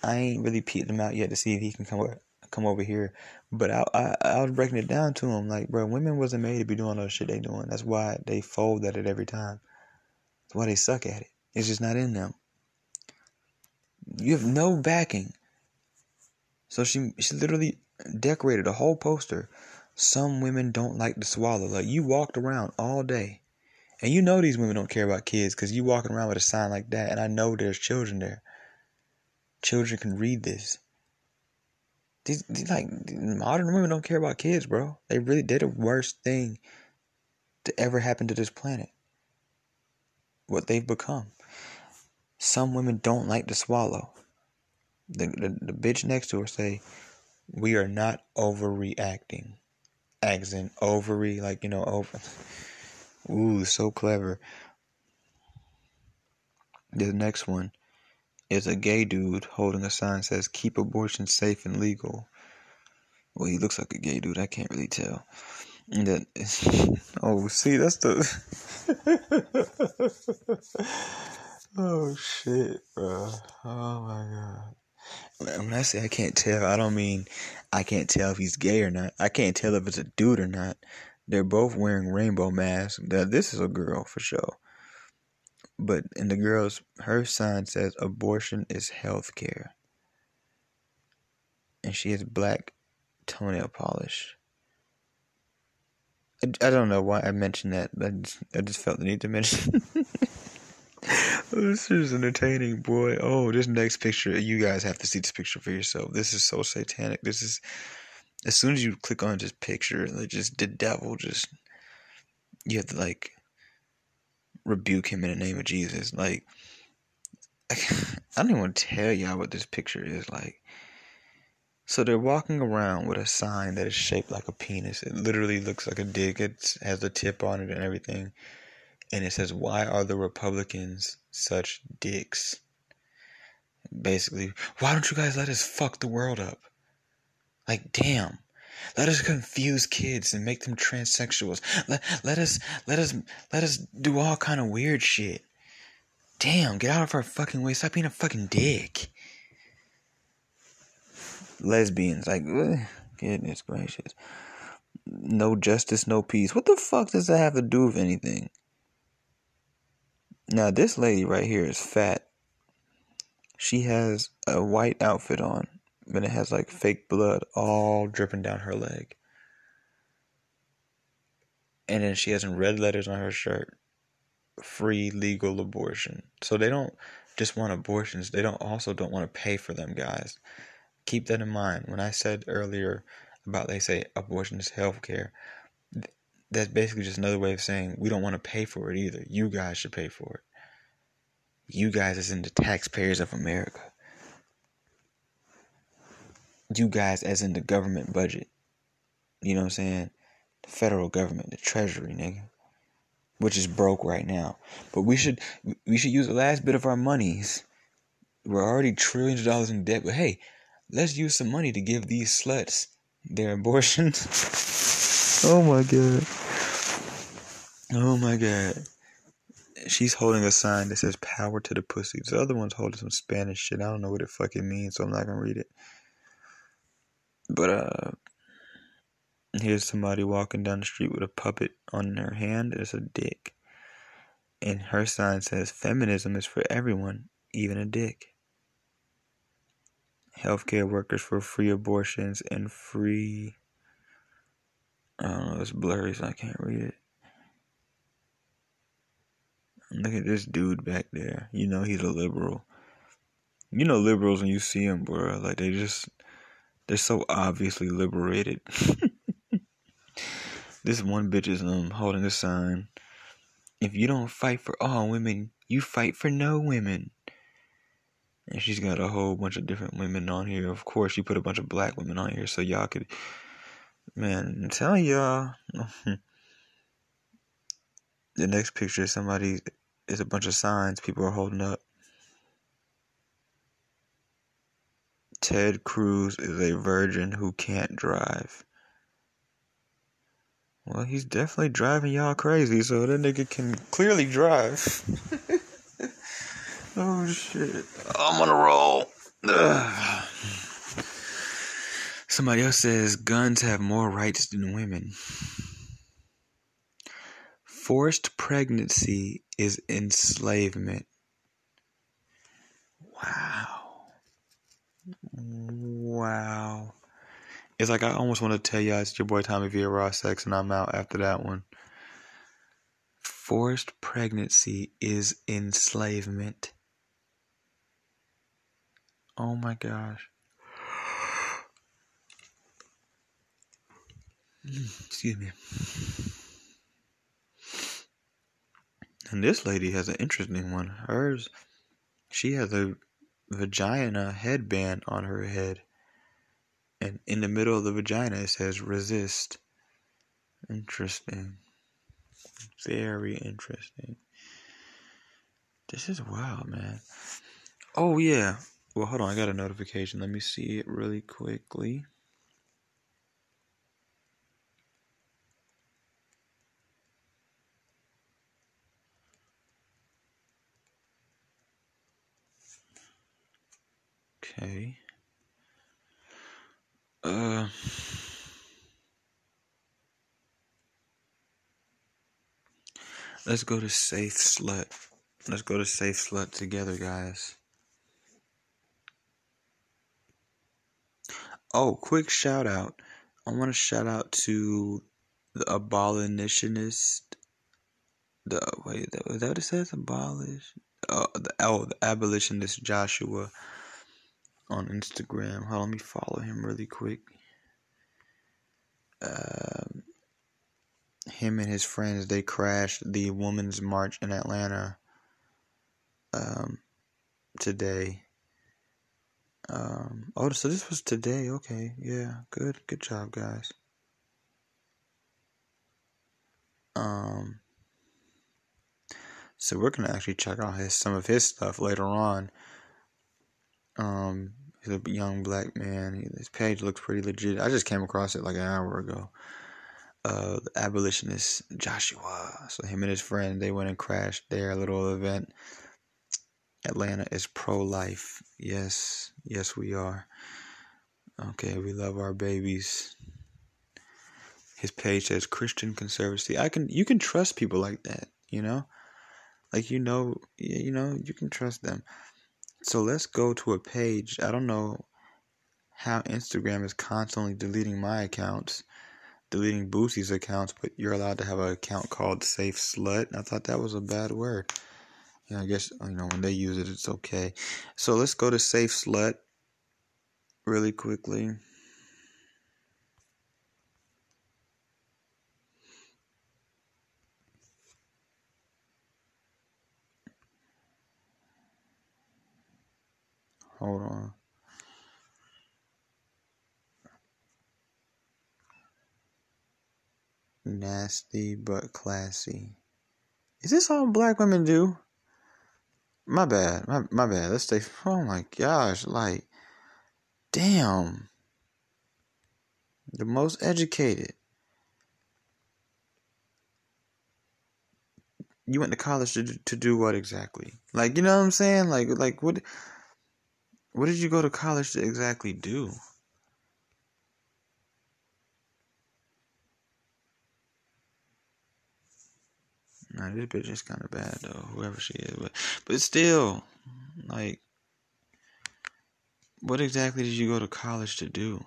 [SPEAKER 1] I ain't really peeped him out yet to see if he can come over, come over here. But I, I I was breaking it down to him like, bro, women wasn't made to be doing all the shit they doing. That's why they fold at it every time. That's why they suck at it. It's just not in them. You have no backing. So she she literally decorated a whole poster. Some women don't like to swallow. Like you walked around all day, and you know these women don't care about kids because you walking around with a sign like that, and I know there's children there. Children can read this. These, these like modern women don't care about kids, bro. They really they're the worst thing to ever happen to this planet. What they've become. Some women don't like to swallow. The, the, the bitch next to her say, "We are not overreacting." Accent ovary, like you know, over. Ooh, so clever. The next one is a gay dude holding a sign says keep abortion safe and legal. Well, he looks like a gay dude. I can't really tell. And oh, see, that's the. oh shit, bro. Oh my god. When I say I can't tell, I don't mean I can't tell if he's gay or not. I can't tell if it's a dude or not. They're both wearing rainbow masks. Now, This is a girl for sure. But in the girl's, her sign says abortion is health care. And she has black toenail polish. I, I don't know why I mentioned that. I just, I just felt the need to mention. this is entertaining, boy. Oh, this next picture, you guys have to see this picture for yourself. This is so satanic. This is, as soon as you click on this picture, like just the devil just, you have to like rebuke him in the name of Jesus. Like, I don't even want to tell y'all what this picture is like. So they're walking around with a sign that is shaped like a penis. It literally looks like a dick. It has a tip on it and everything. And it says, Why are the Republicans such dicks? Basically, why don't you guys let us fuck the world up? Like, damn. Let us confuse kids and make them transsexuals. Let, let us let us let us do all kind of weird shit. Damn, get out of our fucking way. Stop being a fucking dick. Lesbians, like, ugh, goodness gracious. No justice, no peace. What the fuck does that have to do with anything? Now, this lady right here is fat. She has a white outfit on, but it has like fake blood all dripping down her leg. And then she has in red letters on her shirt free legal abortion. So they don't just want abortions, they don't also don't want to pay for them, guys. Keep that in mind. When I said earlier about they say abortion is health care, that's basically just another way of saying we don't want to pay for it either. You guys should pay for it. You guys as in the taxpayers of America. You guys as in the government budget. You know what I'm saying? The federal government, the treasury, nigga which is broke right now. But we should we should use the last bit of our monies. We're already trillions of dollars in debt, but hey, let's use some money to give these sluts their abortions. oh my god. Oh my god. She's holding a sign that says power to the pussy. The other one's holding some Spanish shit. I don't know what it fucking means, so I'm not gonna read it. But uh Here's somebody walking down the street with a puppet on their hand. It's a dick. And her sign says, Feminism is for everyone, even a dick. Healthcare workers for free abortions and free. I don't know, it's blurry, so I can't read it. Look at this dude back there. You know he's a liberal. You know liberals when you see them, bro. Like they just, they're so obviously liberated. This one bitch is um holding a sign. If you don't fight for all women, you fight for no women. And she's got a whole bunch of different women on here. Of course, she put a bunch of black women on here so y'all could. Man, I'm telling y'all. the next picture, somebody is a bunch of signs people are holding up. Ted Cruz is a virgin who can't drive. Well, he's definitely driving y'all crazy, so that nigga can clearly drive. oh shit. I'm on a roll. Ugh. Somebody else says guns have more rights than women. Forced pregnancy is enslavement. Wow. Wow. It's like I almost want to tell you it's your boy Tommy via Raw Sex, and I'm out after that one. Forced pregnancy is enslavement. Oh my gosh. Excuse me. And this lady has an interesting one. Hers, she has a vagina headband on her head and in the middle of the vagina it says resist. Interesting. Very interesting. This is wild, man. Oh, yeah. Well, hold on. I got a notification. Let me see it really quickly. Okay. Uh, let's go to Safe Slut. Let's go to Safe Slut together, guys. Oh, quick shout out. I want to shout out to the abolitionist. The wait, is that what it says? Abolish. Oh, the oh, the abolitionist Joshua on Instagram. Hold on, let me follow him really quick. Um, him and his friends they crashed the Women's March in Atlanta um, today. Um, oh, so this was today. Okay, yeah, good, good job, guys. Um, so we're gonna actually check out his some of his stuff later on. Um, He's a young black man. His page looks pretty legit. I just came across it like an hour ago. Uh, the abolitionist Joshua. So him and his friend, they went and crashed their little event. Atlanta is pro-life. Yes, yes we are. Okay, we love our babies. His page says Christian conservancy. I can you can trust people like that, you know? Like you know, you know, you can trust them. So let's go to a page. I don't know how Instagram is constantly deleting my accounts, deleting Boosie's accounts, but you're allowed to have an account called Safe Slut. I thought that was a bad word. I guess you know when they use it, it's okay. So let's go to Safe Slut really quickly. Hold on. Nasty but classy. Is this all black women do? My bad. My, my bad. Let's stay. Oh my gosh. Like, damn. The most educated. You went to college to to do what exactly? Like, you know what I'm saying? Like, like what? What did you go to college to exactly do? Nah, this bitch is kind of bad though, whoever she is. But, but still, like, what exactly did you go to college to do?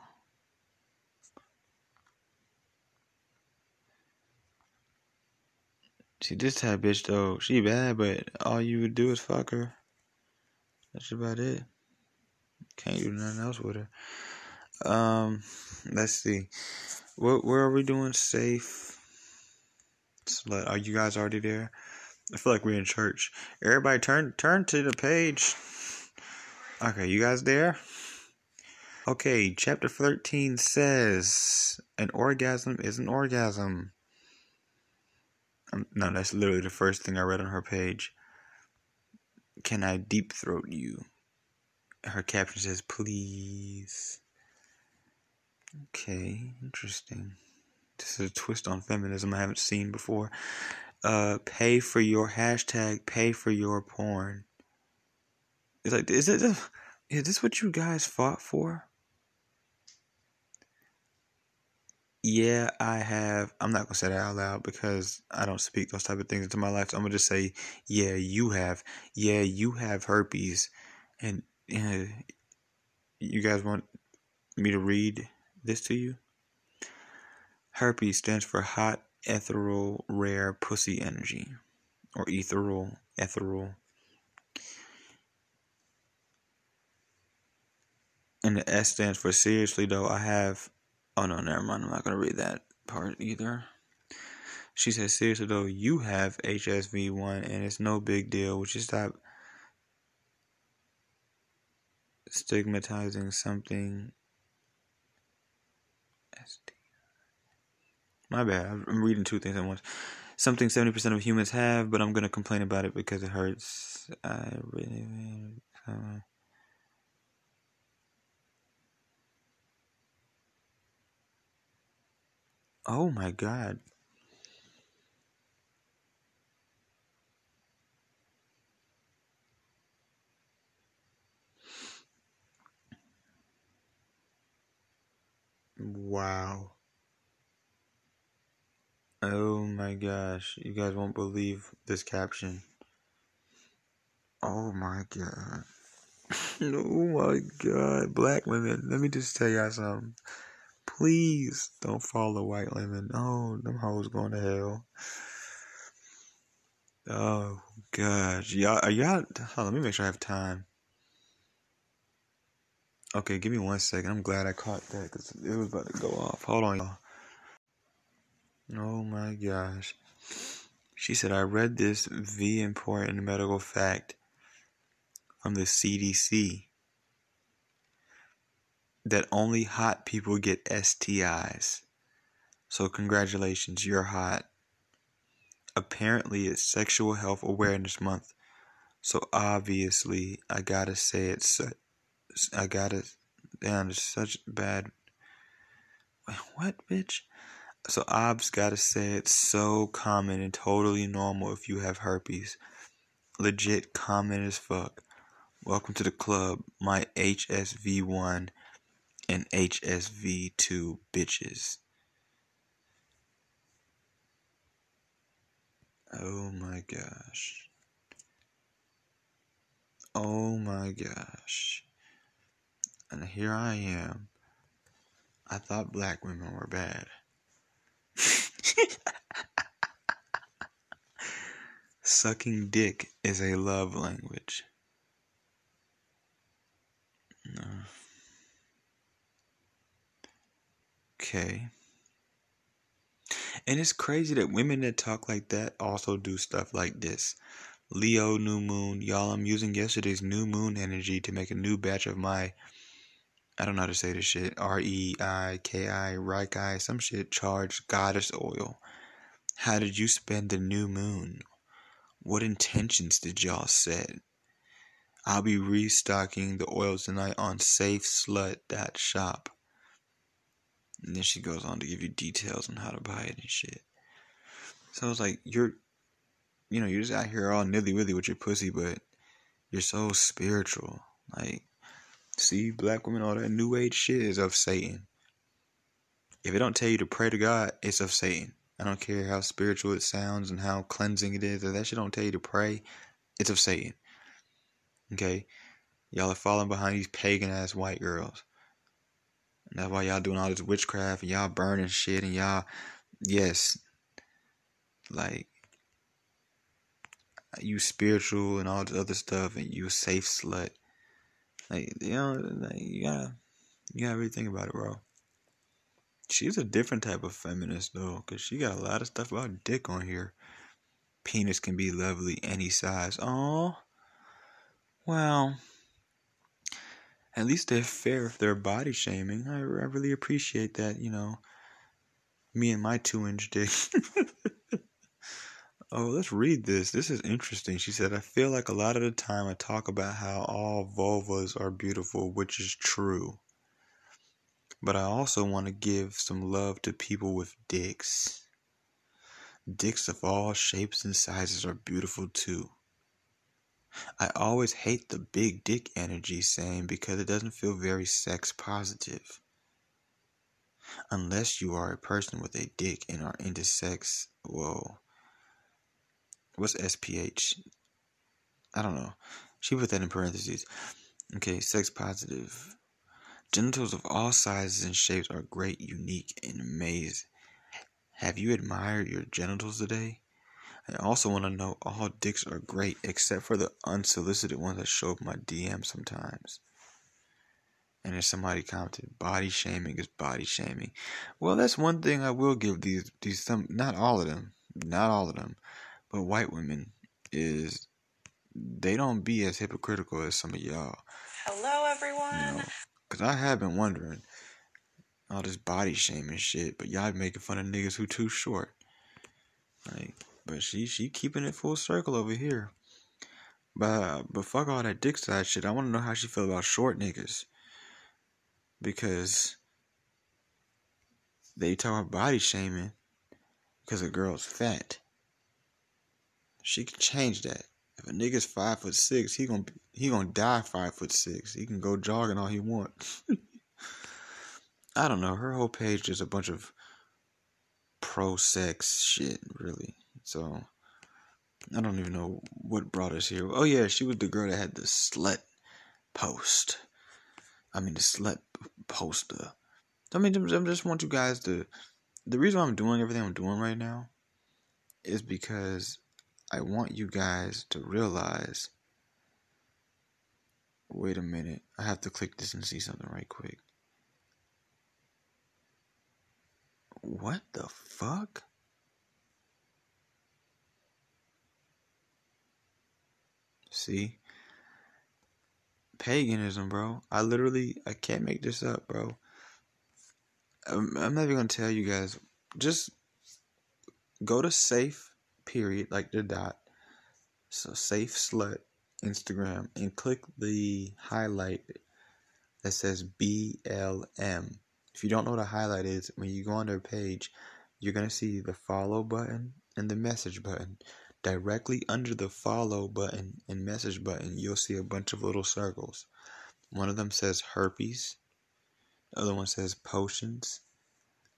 [SPEAKER 1] See, this type bitch though, she bad, but all you would do is fuck her. That's about it. Can't do nothing else with her. Um, let's see. Where, where are we doing safe? Slut. Are you guys already there? I feel like we're in church. Everybody turn turn to the page. Okay, you guys there? Okay, chapter 13 says an orgasm is an orgasm. Um, no, that's literally the first thing I read on her page. Can I deep throat you? Her caption says, please. Okay, interesting. This is a twist on feminism I haven't seen before. Uh, pay for your hashtag, pay for your porn. It's like, is it, is this what you guys fought for? Yeah, I have. I'm not gonna say that out loud because I don't speak those type of things into my life. So I'm gonna just say, yeah, you have. Yeah, you have herpes, and uh, you guys want me to read this to you? Herpes stands for hot ethereal rare pussy energy or ethereal ethereal and the S stands for seriously though I have oh no never mind I'm not gonna read that part either. She says seriously though you have HSV one and it's no big deal. Would you stop stigmatizing something. My bad. I'm reading two things at once. Something 70% of humans have, but I'm going to complain about it because it hurts. I really. Uh, oh my god. Wow. Oh my gosh. You guys won't believe this caption. Oh my god. oh my god. Black women. Let me just tell y'all something. Please don't follow white women. Oh, them hoes going to hell. Oh gosh. Y'all are y'all let me make sure I have time. Okay, give me one second. I'm glad I caught that because it was about to go off. Hold on, y'all. Oh my gosh. She said, I read this V important medical fact from the CDC that only hot people get STIs. So, congratulations, you're hot. Apparently, it's Sexual Health Awareness Month. So, obviously, I gotta say it's I gotta. Damn, it's such bad. What, bitch? So Ob's gotta say it's so common and totally normal if you have herpes. Legit common as fuck. Welcome to the club, my HSV1 and HSV2 bitches. Oh my gosh. Oh my gosh. And here I am. I thought black women were bad. Sucking dick is a love language. No. Okay. And it's crazy that women that talk like that also do stuff like this. Leo new moon, y'all. I'm using yesterday's new moon energy to make a new batch of my. I don't know how to say this shit. R E I K I, Reikai, some shit. Charged goddess oil. How did you spend the new moon? What intentions did y'all set? I'll be restocking the oils tonight on safeslut.shop. And then she goes on to give you details on how to buy it and shit. So it's like you're you know, you're just out here all nilly willy with your pussy, but you're so spiritual. Like, see, black women, all that new age shit is of Satan. If it don't tell you to pray to God, it's of Satan. I don't care how spiritual it sounds and how cleansing it is. If that shit don't tell you to pray, it's of Satan. Okay? Y'all are falling behind these pagan ass white girls. And that's why y'all doing all this witchcraft and y'all burning shit and y'all, yes, like, you spiritual and all this other stuff and you a safe slut. Like, you know, like, you gotta, you gotta really think about it, bro. She's a different type of feminist though, cause she got a lot of stuff about dick on here. Penis can be lovely any size. Oh, well, at least they're fair if they're body shaming. I, I really appreciate that. You know, me and my two inch dick. oh, let's read this. This is interesting. She said, I feel like a lot of the time I talk about how all vulvas are beautiful, which is true. But I also want to give some love to people with dicks. Dicks of all shapes and sizes are beautiful too. I always hate the big dick energy saying because it doesn't feel very sex positive. Unless you are a person with a dick and are into sex, whoa. What's SPH? I don't know. She put that in parentheses. Okay, sex positive. Genitals of all sizes and shapes are great, unique, and amazing. Have you admired your genitals today? I also want to know all dicks are great except for the unsolicited ones that show up my DM sometimes. And if somebody commented, body shaming is body shaming. Well, that's one thing I will give these these some not all of them, not all of them, but white women is they don't be as hypocritical as some of y'all.
[SPEAKER 2] Hello, everyone.
[SPEAKER 1] You know, Cause I have been wondering all this body shaming shit, but y'all making fun of niggas who too short. Like, but she she keeping it full circle over here. But but fuck all that dick size shit. I want to know how she feel about short niggas. Because they talk about body shaming because a girl's fat. She can change that. If a nigga's five foot six, he gonna he gonna die five foot six. He can go jogging all he wants. I don't know. Her whole page is a bunch of pro sex shit, really. So I don't even know what brought us here. Oh yeah, she was the girl that had the slut post. I mean the slut poster. I mean, I just want you guys to. The reason I'm doing everything I'm doing right now is because I want you guys to realize. Wait a minute. I have to click this and see something right quick. What the fuck? See? Paganism, bro. I literally, I can't make this up, bro. I'm, I'm not even gonna tell you guys. Just go to safe period, like the dot. So safe slut Instagram and click the highlight that says BLM. If you don't know what a highlight is, when you go on their page, you're going to see the follow button and the message button. Directly under the follow button and message button, you'll see a bunch of little circles. One of them says herpes, the other one says potions,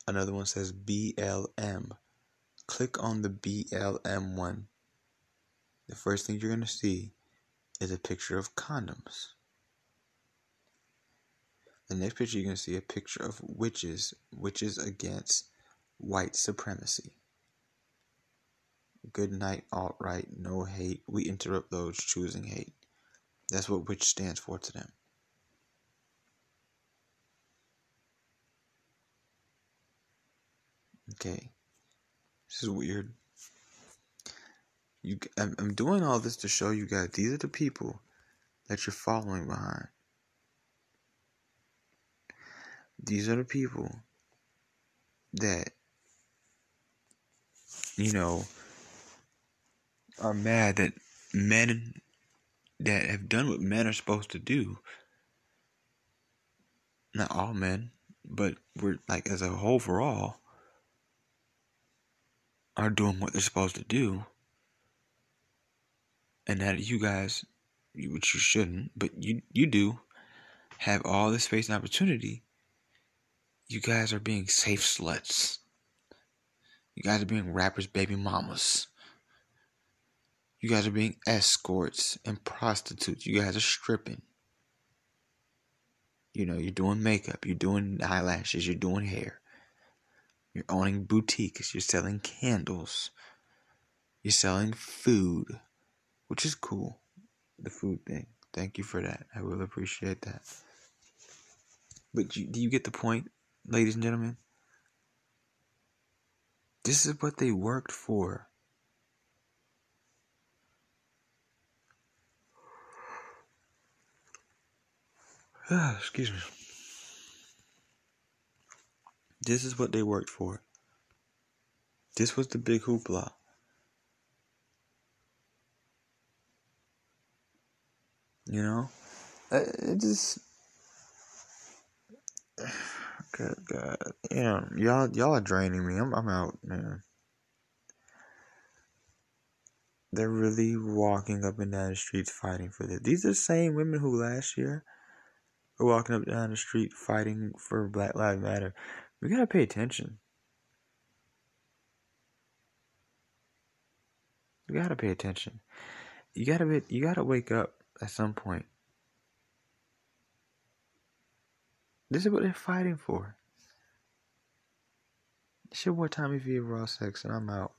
[SPEAKER 1] another one says BLM. Click on the BLM one. The first thing you're going to see is a picture of condoms. The next picture, you're going to see a picture of witches, witches against white supremacy. Good night, alt right, no hate. We interrupt those choosing hate. That's what witch stands for to them. Okay, this is weird. You, I'm, I'm doing all this to show you guys these are the people that you're following behind. These are the people that, you know, are mad that men that have done what men are supposed to do, not all men, but we're like as a whole overall, are doing what they're supposed to do. And that you guys, which you shouldn't, but you you do, have all the space and opportunity you guys are being safe sluts. You guys are being rappers' baby mamas. You guys are being escorts and prostitutes. You guys are stripping. You know, you're doing makeup, you're doing eyelashes, you're doing hair. You're owning boutiques, you're selling candles. You're selling food, which is cool. The food thing. Thank you for that. I will appreciate that. But you, do you get the point? ladies and gentlemen. This is what they worked for. Excuse me. This is what they worked for. This was the big hoopla. You know? It just. Good God. Yeah, y'all y'all are draining me. I'm I'm out, man. They're really walking up and down the streets fighting for this. These are the same women who last year were walking up and down the street fighting for Black Lives Matter. We gotta pay attention. You gotta pay attention. You gotta be, you gotta wake up at some point. This is what they're fighting for. It's your boy Tommy V Raw Sex, and I'm out.